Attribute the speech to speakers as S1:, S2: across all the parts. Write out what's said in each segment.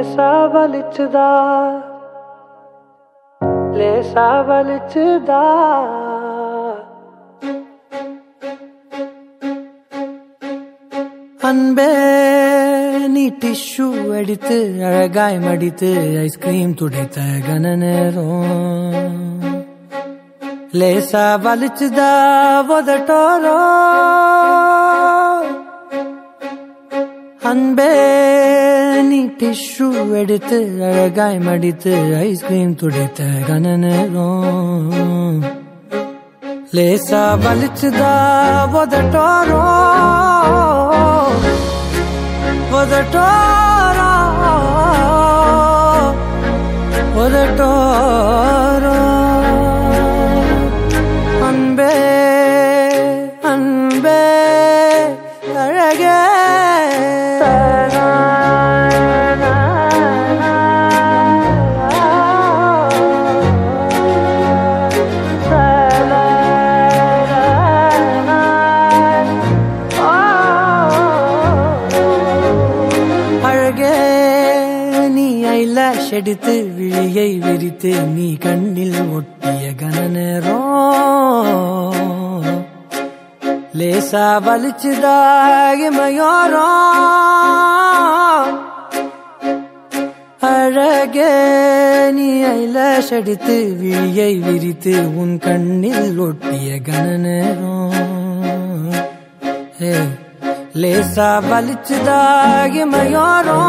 S1: லேசா வலிச்சுதா? லேசா வலிச்சுதா? அன்பே நீ டிஷ்யூ அடித்து அழகாய் மடித்து ஐஸ்கிரீம் துடைத்த கன நேரம். லேசா வலிச்சுதா உதட்டோரோ? அன்பே நீ டிஷ்யூ எடுத்து அழகாய் மடித்து ஐஸ்கிரீம் துடைத்த கன நேரம் லேசா வலிச்சுதா உதட்டோரோ நீ எடுத்து விழியை விரித்து நீ கண்ணில் ஒட்டிய கன நேரம். லேசா வலிச்சுதாகிமையோரோ அழகே நீ ஐலாஷ் எடுத்து விழியை விரித்து உன் கண்ணில் ஒட்டிய கன நேரம். லேசா வலிச்சுதாகிமையோரோ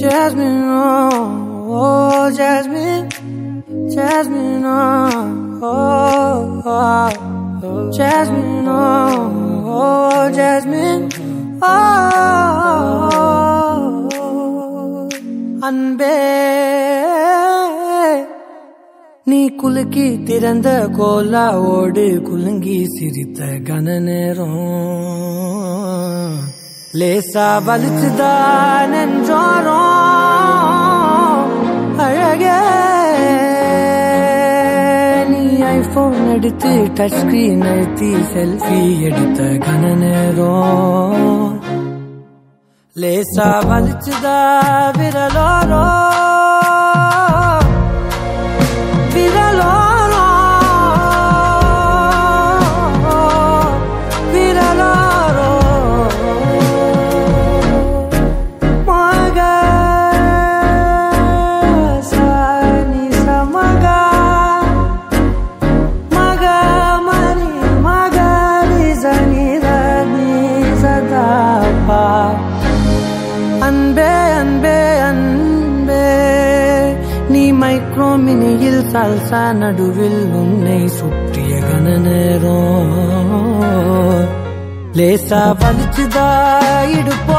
S1: Jasmine, oh, oh, Jasmine, Jasmine, oh, oh, oh, Jasmine, oh, oh, Jasmine, oh. oh. oh. நீ குலுக்கி திறந்த கோலாவோடு குலுங்கி சிரித்த கன நேரம். லேசா வலிச்சுதா நெஞ்சோரம். அழகே. நீ ஐபோன் எடுத்து டச் ஸ்கிரீன் அழுத்தி செல்ஃபி எடுத்த கன நேரம். லேசா வலிச்சுதா விரலோ. மைக்ரோ மினியில் சல்சா நடுவில் உன்னை சுற்றிய கன நேரம் லேசா வலிச்சுதா இடுப்போ